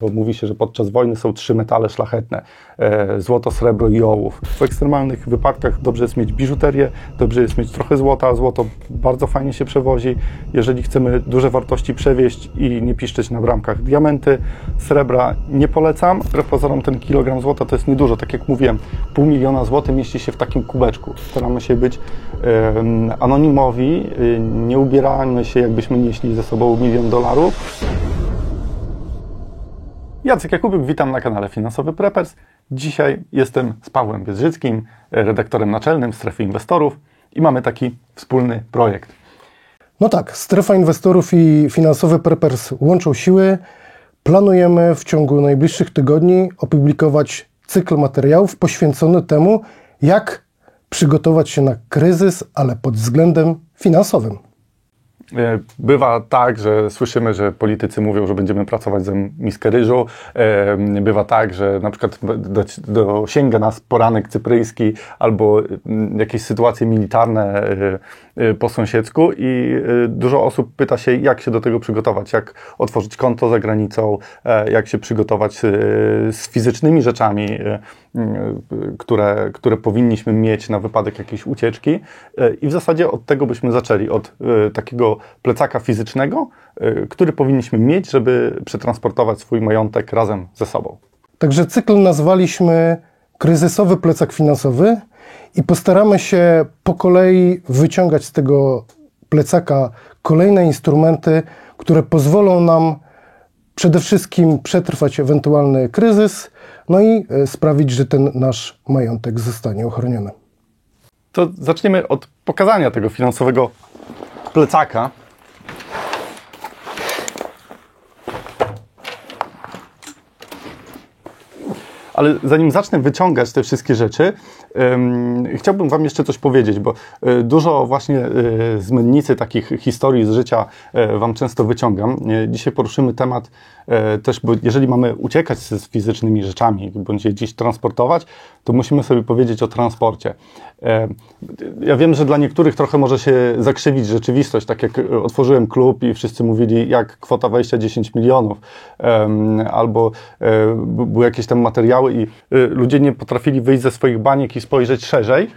Bo mówi się, że podczas wojny są trzy metale szlachetne: e, złoto, srebro i ołów. W ekstremalnych wypadkach dobrze jest mieć biżuterię, dobrze jest mieć trochę złota. Złoto bardzo fajnie się przewozi. Jeżeli chcemy duże wartości przewieźć i nie piszczeć na bramkach diamenty, srebra nie polecam. Wbrew pozorom ten kilogram złota to jest niedużo. Tak jak mówiłem, pół miliona złotych mieści się w takim kubeczku. Staramy się być e, anonimowi, e, nie ubieramy się jakbyśmy nieśli ze sobą milion dolarów. Jacek Jakubiuk, witam na kanale Finansowy Preppers. Dzisiaj jestem z Pawłem Biedrzyckim, redaktorem naczelnym Strefy Inwestorów i mamy taki wspólny projekt. No tak, Strefa Inwestorów i Finansowy Preppers łączą siły. Planujemy w ciągu najbliższych tygodni opublikować cykl materiałów poświęcony temu, jak przygotować się na kryzys, ale pod względem finansowym. E, bywa tak, że słyszymy, że politycy mówią, że będziemy pracować za miskę ryżu. E, bywa tak, że na przykład dosięga nas poranek cypryjski albo mm, jakieś sytuacje militarne e, po sąsiedzku i dużo osób pyta się, jak się do tego przygotować, jak otworzyć konto za granicą, jak się przygotować z fizycznymi rzeczami, które, które powinniśmy mieć na wypadek jakiejś ucieczki. I w zasadzie od tego byśmy zaczęli, od takiego plecaka fizycznego, y, który powinniśmy mieć, żeby przetransportować swój majątek razem ze sobą. Także cykl nazwaliśmy kryzysowy plecak finansowy i postaramy się po kolei wyciągać z tego plecaka kolejne instrumenty, które pozwolą nam przede wszystkim przetrwać ewentualny kryzys, no i e, sprawić, że ten nasz majątek zostanie ochroniony. To zaczniemy od pokazania tego finansowego plecaka. Ale zanim zacznę wyciągać te wszystkie rzeczy, chciałbym Wam jeszcze coś powiedzieć, bo e, dużo właśnie e, z mennicy takich historii z życia e, Wam często wyciągam. Dzisiaj poruszymy temat też, bo jeżeli mamy uciekać z fizycznymi rzeczami, bądź je gdzieś transportować, to musimy sobie powiedzieć o transporcie. Ja wiem, że dla niektórych trochę może się zakrzywić rzeczywistość, tak jak otworzyłem klub i wszyscy mówili, jak kwota wejścia 10 milionów, albo były jakieś tam materiały i ludzie nie potrafili wyjść ze swoich baniek i spojrzeć szerzej,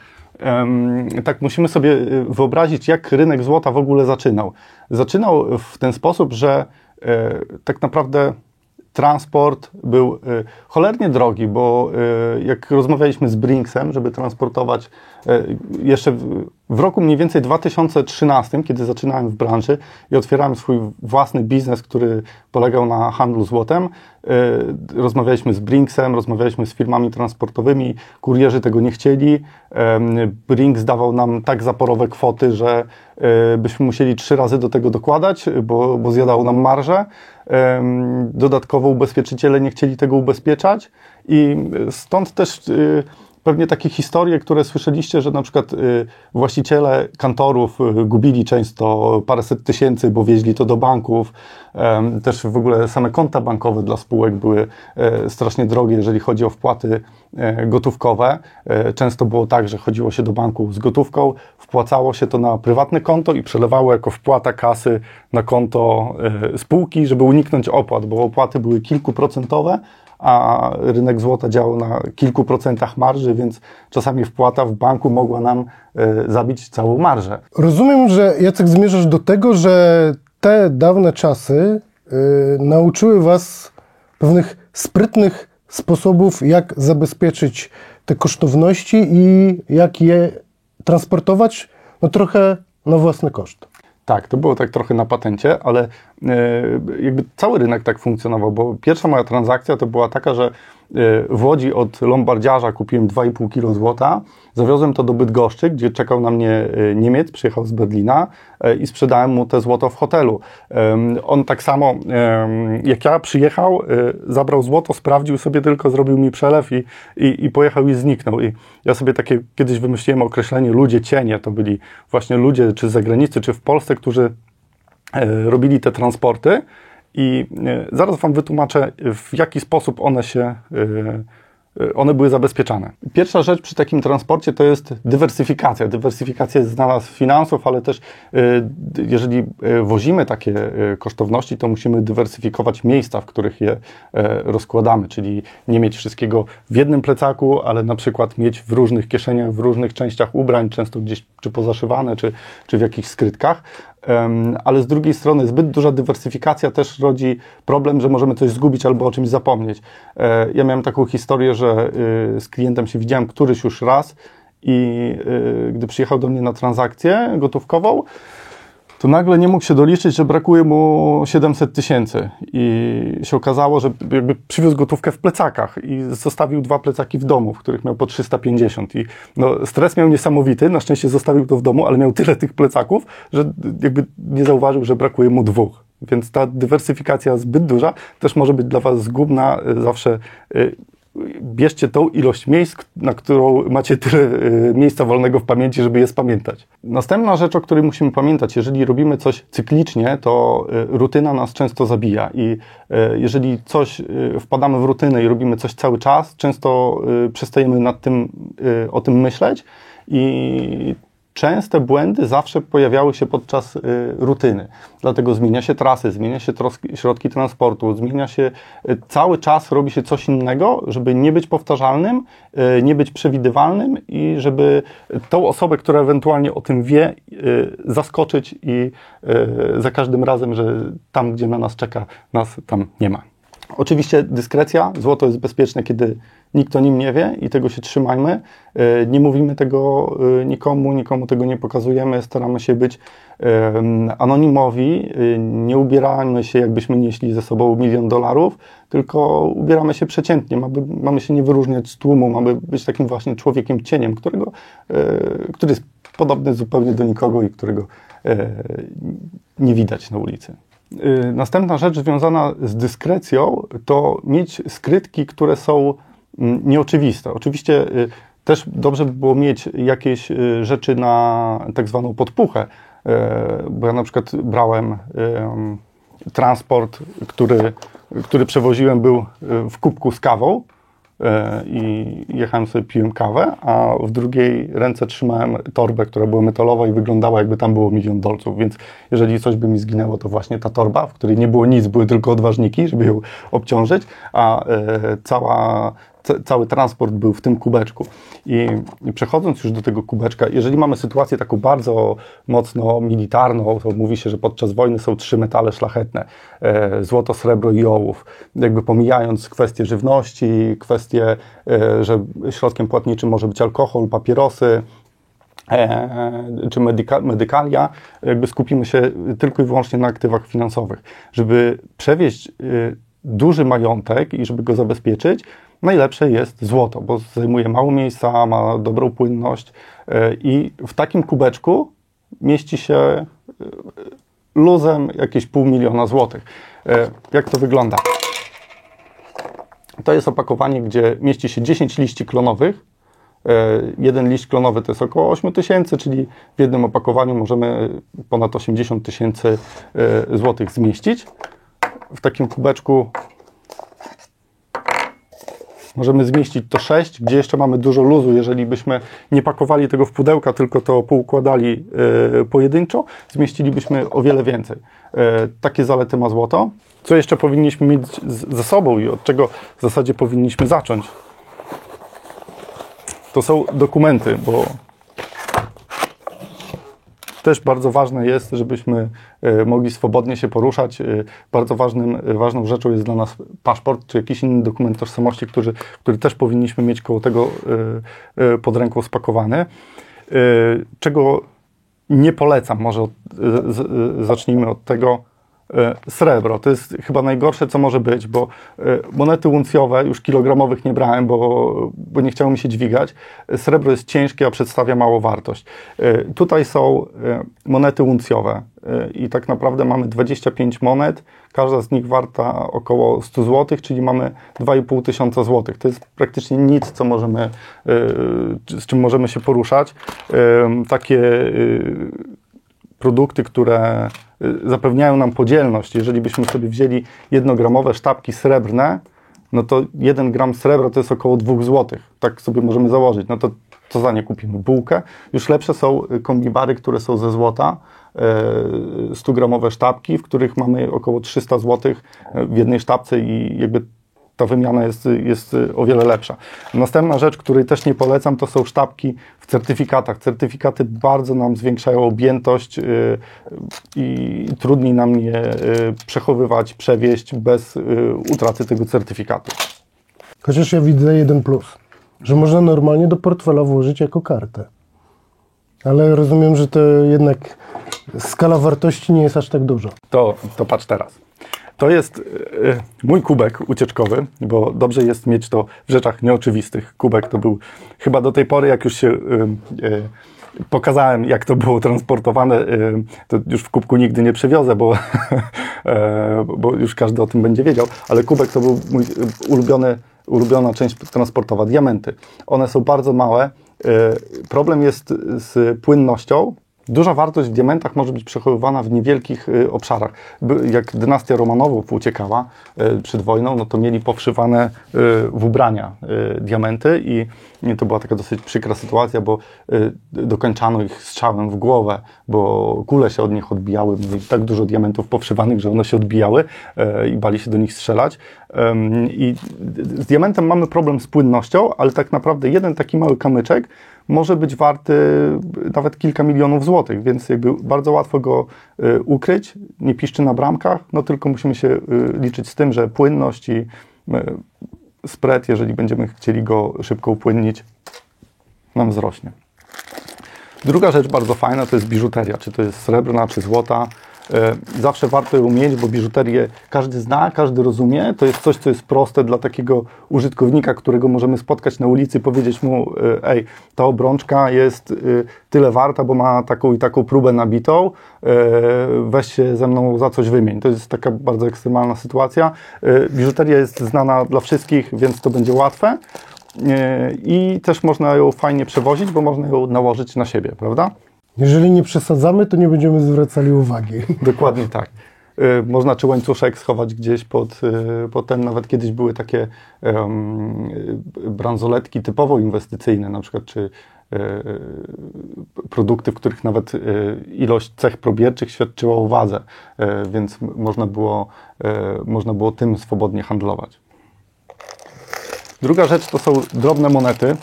tak musimy sobie y, wyobrazić, jak rynek złota w ogóle zaczynał. Zaczynał w ten sposób, że e, tak naprawdę transport był y, cholernie drogi, bo y, jak rozmawialiśmy z Brinksem, żeby transportować y, jeszcze w roku mniej więcej 2013, kiedy zaczynałem w branży i otwierałem swój własny biznes, który polegał na handlu złotem, rozmawialiśmy z Brinksem, rozmawialiśmy z firmami transportowymi, kurierzy tego nie chcieli. Brinks dawał nam tak zaporowe kwoty, że byśmy musieli trzy razy do tego dokładać, bo, bo zjadał nam marżę. Dodatkowo ubezpieczyciele nie chcieli tego ubezpieczać i stąd też y, pewnie takie historie, które słyszeliście, że na przykład y, właściciele kantorów y, gubili często paręset tysięcy, bo wieźli to do banków. Też w ogóle same konta bankowe dla spółek były e, strasznie drogie, jeżeli chodzi o wpłaty e, gotówkowe. E, często było tak, że chodziło się do banku z gotówką, wpłacało się to na prywatne konto i przelewało jako wpłata kasy na konto spółki, żeby uniknąć opłat, bo opłaty były kilkuprocentowe, a rynek złota działał na kilku procentach marży, więc czasami wpłata w banku mogła nam e, zabić całą marżę. Rozumiem, że Jacek zmierzasz do tego, że te dawne czasy y, nauczyły Was pewnych sprytnych sposobów, jak zabezpieczyć te kosztowności i jak je transportować, no trochę na własny koszt. Tak, to było tak trochę na patencie, ale e, jakby cały rynek tak funkcjonował, bo pierwsza moja transakcja to była taka, że Y, w Łodzi od lombardziarza kupiłem 2,5 kg złota, zawiozłem to do Bydgoszczy, gdzie czekał na mnie y, Niemiec, przyjechał z Berlina i sprzedałem mu te złoto w hotelu. On tak samo jak ja przyjechał, zabrał złoto, sprawdził sobie tylko, zrobił mi przelew i, i, i pojechał i zniknął. I ja sobie takie kiedyś wymyśliłem określenie ludzie cienie, to byli właśnie ludzie czy z zagranicy, czy w Polsce, którzy robili te transporty, i e, zaraz Wam wytłumaczę, w jaki sposób one się e, one były zabezpieczane. Pierwsza rzecz przy takim transporcie to jest dywersyfikacja. Dywersyfikacja jest znana z finansów, ale też jeżeli wozimy takie kosztowności, to musimy dywersyfikować miejsca, w których je rozkładamy, czyli nie mieć wszystkiego w jednym plecaku, ale na przykład mieć w różnych kieszeniach, w różnych częściach ubrań, często gdzieś czy pozaszywane, czy, czy w jakichś skrytkach ale z drugiej strony zbyt duża dywersyfikacja też rodzi problem, że możemy coś zgubić albo o czymś zapomnieć. E, ja miałem taką historię, że y, z klientem się widziałem któryś już raz i y, gdy przyjechał do mnie na transakcję gotówkową, to nagle nie mógł się doliczyć, że brakuje mu 700 tysięcy. I się okazało, że jakby przywiózł gotówkę w plecakach i zostawił dwa plecaki w domu, w których miał po 350. I no, stres miał niesamowity, na szczęście zostawił to w domu, ale miał tyle tych plecaków, że jakby nie zauważył, że brakuje mu dwóch. Więc ta dywersyfikacja zbyt duża też może być dla Was zgubna. Zawsze y, bierzcie tą ilość miejsc, na którą macie tyle y, miejsca wolnego w pamięci, żeby je spamiętać. Następna rzecz, o której musimy pamiętać, jeżeli robimy coś cyklicznie, to y, rutyna nas często zabija i y, jeżeli coś wpadamy w rutynę i robimy coś cały czas, często przestajemy nad tym, o tym myśleć i częste błędy zawsze pojawiały się podczas y, rutyny. Dlatego zmienia się trasy, zmienia się środki transportu, zmienia się y, cały czas, robi się coś innego, żeby nie być powtarzalnym, y, nie być przewidywalnym i żeby tą osobę, która ewentualnie o tym wie, zaskoczyć i za każdym razem, że tam, gdzie na nas czeka, nas tam nie ma. Oczywiście dyskrecja, złoto jest bezpieczne, kiedy nikt o nim nie wie i tego się trzymajmy. E, nie mówimy tego e, nikomu, nikomu tego nie pokazujemy, staramy się być anonimowi, e, nie ubieramy się, jakbyśmy nieśli ze sobą milion dolarów, tylko ubieramy się przeciętnie, mamy się nie wyróżniać z tłumu, mamy być takim właśnie człowiekiem cieniem, którego, który jest podobny zupełnie do nikogo i którego nie widać na ulicy. Y, następna rzecz związana z dyskrecją to mieć skrytki, które są mm, nieoczywiste. Oczywiście y, też dobrze by było mieć jakieś y, rzeczy na tak zwaną podpuchę, bo ja na przykład brałem transport, który, który przewoziłem, był w kubku z kawą i jechałem sobie, piłem kawę, a w drugiej ręce trzymałem torbę, która była metalowa i wyglądała jakby tam było milion dolców, więc jeżeli coś by mi zginęło, to właśnie ta torba, w której nie było nic, były tylko odważniki, żeby ją obciążyć, a e, cała cały transport był w tym kubeczku. I, przechodząc już do tego kubeczka, jeżeli mamy sytuację taką bardzo mocno militarną, to mówi się, że podczas wojny są trzy metale szlachetne: e, złoto, srebro i ołów. Jakby pomijając kwestie żywności, kwestie, e, że środkiem płatniczym może być alkohol, papierosy, e, czy medyka, medykalia, jakby skupimy się tylko i wyłącznie na aktywach finansowych. Żeby przewieźć e, duży majątek i żeby go zabezpieczyć, najlepsze jest złoto, bo zajmuje mało miejsca, ma dobrą płynność e, i w takim kubeczku mieści się e, luzem jakieś pół miliona złotych. E, jak to wygląda? To jest opakowanie, gdzie mieści się 10 liści klonowych. Jeden liść klonowy to jest około 8 tysięcy, czyli w jednym opakowaniu możemy ponad 80 tysięcy złotych zmieścić. W takim kubeczku możemy zmieścić to 6, gdzie jeszcze mamy dużo luzu. Jeżeli byśmy nie pakowali tego w pudełka, tylko to poukładali yy, pojedynczo, zmieścilibyśmy o wiele więcej. Yy, takie zalety ma złoto. Co jeszcze powinniśmy mieć ze sobą i od czego w zasadzie powinniśmy zacząć? To są dokumenty, bo też bardzo ważne jest, żebyśmy e, mogli swobodnie się poruszać. E, bardzo ważnym, e, ważną rzeczą jest dla nas paszport, czy jakiś inny dokument tożsamości, który, który też powinniśmy mieć koło tego pod ręką spakowany. Czego nie polecam, może zacznijmy od tego, srebro. To jest chyba najgorsze, co może być, bo e, monety uncjowe, już kilogramowych nie brałem, bo, bo nie chciało mi się dźwigać. Srebro jest ciężkie, a przedstawia małą wartość. E, tutaj są monety uncjowe i tak naprawdę mamy 25 monet, każda z nich warta około 100 zł, czyli mamy 2,5 tysiąca złotych. To jest praktycznie nic, co możemy, z czym możemy się poruszać. Takie produkty, które y, zapewniają nam podzielność. Jeżeli byśmy sobie wzięli jednogramowe sztabki srebrne, no to 1 gram srebra to jest około 2 zł. Tak sobie możemy założyć. No to co za nie kupimy? Bułkę. Już lepsze są kombibary, które są ze złota. 100-gramowe sztabki, w których mamy około 300 zł w jednej sztabce i jakby ta wymiana jest, jest o wiele lepsza. Następna rzecz, której też nie polecam, to są sztabki w certyfikatach. Certyfikaty bardzo nam zwiększają objętość yy, i trudniej nam je yy, przechowywać, przewieźć bez utraty tego certyfikatu. Chociaż ja widzę jeden plus, że można normalnie do portfela włożyć jako kartę. Ale rozumiem, że to jednak skala wartości nie jest aż tak duża. To, to patrz teraz. To jest e, mój kubek ucieczkowy, bo dobrze jest mieć to w rzeczach nieoczywistych. Kubek to był chyba do tej pory, jak już się e, e, pokazałem, jak to było transportowane, to już w kubku nigdy nie przewiozę, bo, bo już każdy o tym będzie wiedział, ale kubek to był mój ulubiony, ulubiona część transportowa, diamenty. One są bardzo małe. Problem jest z płynnością, Duża wartość w diamentach może być przechowywana w niewielkich y, obszarach. Jak dynastia Romanowów uciekała y, przed wojną, no to mieli powszywane y, w ubrania diamenty i to była taka dosyć przykra sytuacja, bo dokończano ich strzałem w głowę, bo kule się od nich odbijały. Mieli tak dużo diamentów powszywanych, że one się odbijały i bali się do nich strzelać. I z diamentem mamy problem z płynnością, ale tak naprawdę jeden taki mały kamyczek może być warty nawet kilka milionów złotych, więc jakby bardzo łatwo go y, ukryć, nie piszczy na bramkach, no tylko musimy się y, liczyć z tym, że płynność i y, spread, jeżeli będziemy chcieli go szybko upłynnić, nam wzrośnie. Druga rzecz bardzo fajna to jest biżuteria, czy to jest srebrna, czy złota. E, zawsze warto ją mieć, bo biżuterię każdy zna, każdy rozumie. To jest coś, co jest proste dla takiego użytkownika, którego możemy spotkać na ulicy, powiedzieć mu, e, ej, ta obrączka jest e, tyle warta, bo ma taką i taką próbę nabitą, weź się ze mną za coś wymień. To jest taka bardzo ekstremalna sytuacja. Biżuteria jest znana dla wszystkich, więc to będzie łatwe. I też można ją fajnie przewozić, bo można ją nałożyć na siebie, prawda? Jeżeli nie przesadzamy, to nie będziemy zwracali uwagi. Dokładnie tak. Y, można czy łańcuszek schować gdzieś pod, y, pod ten, nawet kiedyś były takie um, bransoletki typowo inwestycyjne, na przykład czy produkty, w których nawet ilość cech probierczych świadczyła o wadze, więc można było, można było tym swobodnie handlować. Druga rzecz to są drobne monety.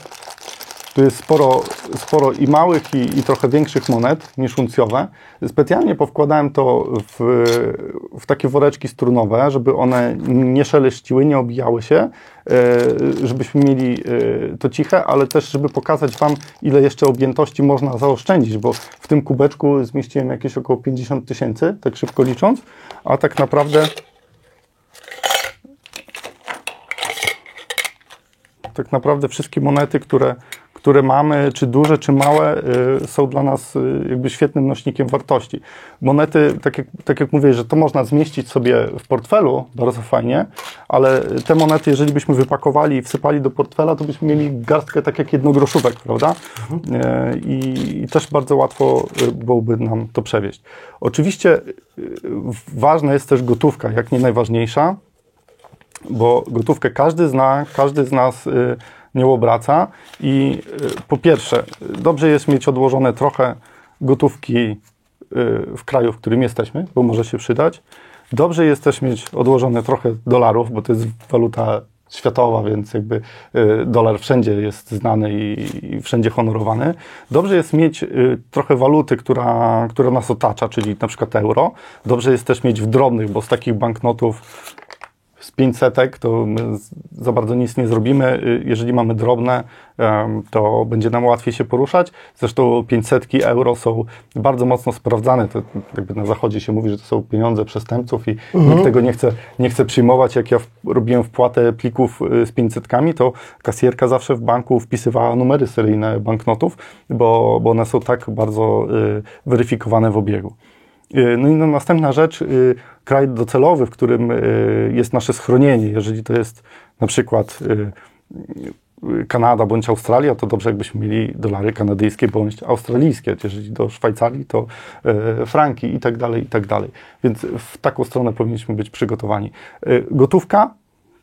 Tu jest sporo, sporo i małych, i, i trochę większych monet niż uncjowe. Specjalnie powkładałem to w, w takie woreczki strunowe, żeby one nie szeleściły, nie obijały się, e, żebyśmy mieli e, to ciche, ale też, żeby pokazać Wam, ile jeszcze objętości można zaoszczędzić, bo w tym kubeczku zmieściłem jakieś około 50 tysięcy, tak szybko licząc, a tak naprawdę tak naprawdę wszystkie monety, które które mamy, czy duże, czy małe, y, są dla nas y, jakby świetnym nośnikiem wartości. Monety, tak jak, tak jak mówię, że to można zmieścić sobie w portfelu, bardzo fajnie, ale te monety, jeżeli byśmy wypakowali i wsypali do portfela, to byśmy mieli garstkę tak jak jednogroszówek, prawda? Mhm. Y, I, I też bardzo łatwo byłoby nam to przewieźć. Oczywiście ważna jest też gotówka, jak nie najważniejsza, bo gotówkę każdy zna, każdy z nas nie obraca. I y, po pierwsze, dobrze jest mieć odłożone trochę gotówki y, w kraju, w którym jesteśmy, bo może się przydać. Dobrze jest też mieć odłożone trochę dolarów, bo to jest waluta światowa, więc jakby y, dolar wszędzie jest znany i, wszędzie honorowany. Dobrze jest mieć trochę waluty, która, która nas otacza, czyli na przykład euro. Dobrze jest też mieć w drobnych, bo z takich banknotów z 500 to my za bardzo nic nie zrobimy. Y, jeżeli mamy drobne, to będzie nam łatwiej się poruszać. Zresztą 500 euro są bardzo mocno sprawdzane. To jakby na zachodzie się mówi, że to są pieniądze przestępców i mhm. nikt tego nie chce, nie chce przyjmować. Jak ja robiłem wpłatę plików y, z 500, to kasjerka zawsze w banku wpisywała numery seryjne banknotów, bo, bo one są tak bardzo y, weryfikowane w obiegu. Y, no i no, następna rzecz, y, kraj docelowy, w którym y, jest nasze schronienie. Jeżeli to jest na przykład Kanada bądź Australia, to dobrze jakbyśmy mieli dolary kanadyjskie bądź australijskie. Jeżeli do Szwajcarii, to franki i tak dalej, i tak dalej. Więc w taką stronę powinniśmy być przygotowani. Gotówka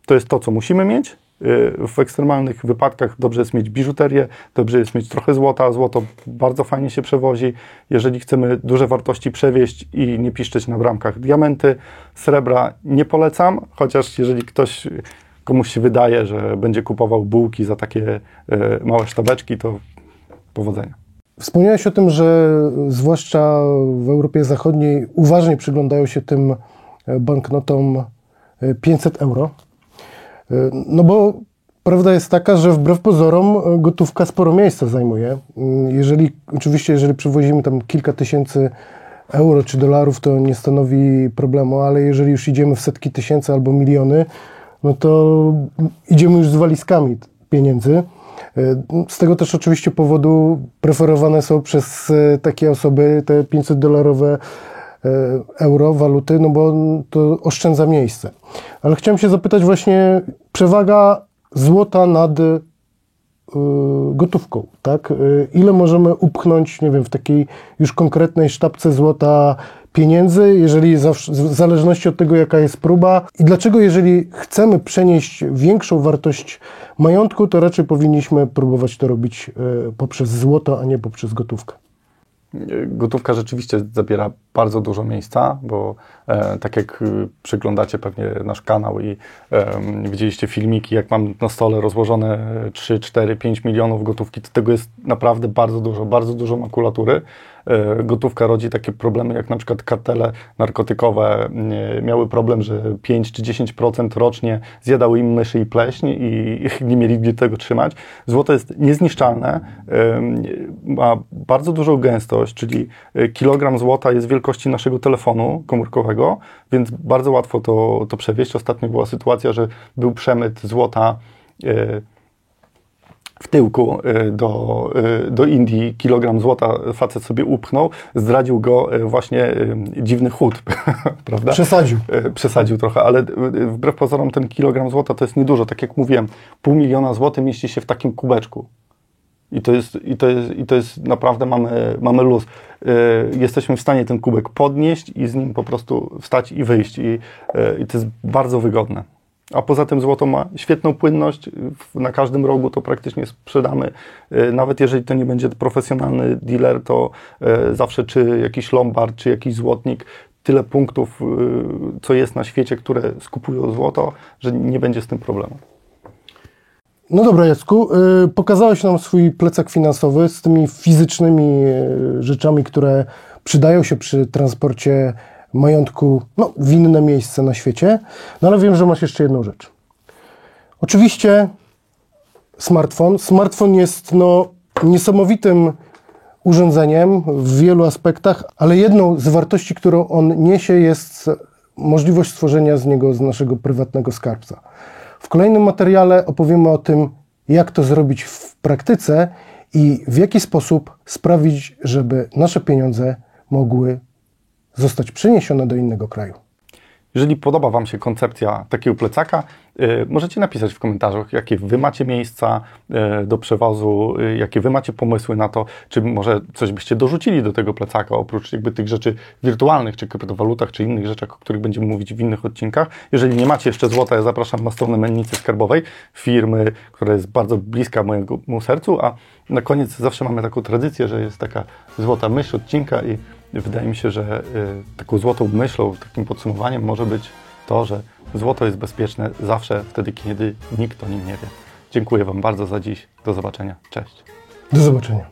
to jest to, co musimy mieć. Y, W ekstremalnych wypadkach dobrze jest mieć biżuterię, dobrze jest mieć trochę złota. Złoto bardzo fajnie się przewozi. Jeżeli chcemy duże wartości przewieźć i nie piszczeć na bramkach diamenty, srebra nie polecam, chociaż jeżeli ktoś komuś się wydaje, że będzie kupował bułki za takie y, małe sztabeczki, to powodzenia. Wspomniałeś o tym, że zwłaszcza w Europie Zachodniej uważnie przyglądają się tym e, banknotom e, 500 euro. No bo prawda jest taka, że wbrew pozorom gotówka sporo miejsca zajmuje. Jeżeli, oczywiście, jeżeli przywozimy tam kilka tysięcy euro czy dolarów, to nie stanowi problemu, ale jeżeli już idziemy w setki tysięcy albo miliony, no to idziemy już z walizkami pieniędzy. Z tego też oczywiście powodu preferowane są przez takie osoby te 500 dolarowe e, euro, waluty, no bo to oszczędza miejsce. Ale chciałem się zapytać właśnie, przewaga złota nad y, gotówką, tak? Y, Ile możemy upchnąć, nie wiem, w takiej już konkretnej sztabce złota pieniędzy, jeżeli w zależności od tego, jaka jest próba i dlaczego, jeżeli chcemy przenieść większą wartość majątku, to raczej powinniśmy próbować to robić poprzez złoto, a nie poprzez gotówkę. Gotówka rzeczywiście zabiera bardzo dużo miejsca, bo e, tak jak y, przyglądacie pewnie nasz kanał i e, widzieliście filmiki, jak mam na stole rozłożone 3, 4, 5 milionów gotówki, to tego jest naprawdę bardzo dużo, bardzo dużo makulatury. E, gotówka rodzi takie problemy, jak na przykład kartele narkotykowe miały problem, że 5 czy 10% rocznie zjadały im myszy i pleśń i nie mieli gdzie tego trzymać. Złoto jest niezniszczalne, ma bardzo dużą gęstość, czyli e, kilogram złota jest wielkości naszego telefonu komórkowego, więc bardzo łatwo to, to przewieźć. Ostatnio była sytuacja, że był przemyt złota e, w tyłku y, do, y, do Indii kilogram złota facet sobie upchnął, zdradził go y, właśnie dziwny chód, prawda? Przesadził. Przesadził trochę, ale wbrew pozorom ten kilogram złota to jest niedużo. Tak jak mówiłem, pół miliona złotych mieści się w takim kubeczku. I to jest, i to jest, i to jest naprawdę mamy, mamy luz. Jesteśmy w stanie ten kubek podnieść i z nim po prostu wstać i wyjść. I, i to jest bardzo wygodne. A poza tym złoto ma świetną płynność. Na każdym rogu to praktycznie sprzedamy. Y, Nawet jeżeli to nie będzie profesjonalny dealer, to y, zawsze czy jakiś lombard, czy jakiś złotnik, tyle punktów, y, co jest na świecie, które skupują złoto, że nie będzie z tym problemu. No dobra, Jacku, pokazałeś nam swój plecak finansowy z tymi fizycznymi rzeczami, które przydają się przy transporcie majątku no, w inne miejsce na świecie. No ale wiem, że masz jeszcze jedną rzecz. Oczywiście smartfon. Smartfon jest no, niesamowitym urządzeniem w wielu aspektach, ale jedną z wartości, którą on niesie, jest możliwość stworzenia z niego z naszego prywatnego skarbca. W kolejnym materiale opowiemy o tym, jak to zrobić w praktyce i w jaki sposób sprawić, żeby nasze pieniądze mogły zostać przeniesione do innego kraju. Jeżeli podoba Wam się koncepcja takiego plecaka, y, możecie napisać w komentarzach, jakie Wy macie miejsca y, do przewozu, y, jakie Wy macie pomysły na to, czy może coś byście dorzucili do tego plecaka, oprócz jakby tych rzeczy wirtualnych, czy kryptowalutach, czy innych rzeczach, o których będziemy mówić w innych odcinkach. Jeżeli nie macie jeszcze złota, ja zapraszam na stronę Mennicy Skarbowej, firmy, która jest bardzo bliska mojemu sercu, a na koniec zawsze mamy taką tradycję, że jest taka złota myśl odcinka i wydaje mi się, że y, taką złotą myślą, takim podsumowaniem może być to, że złoto jest bezpieczne zawsze wtedy, kiedy nikt o nim nie wie. Dziękuję Wam bardzo za dziś. Do zobaczenia. Cześć. Do zobaczenia.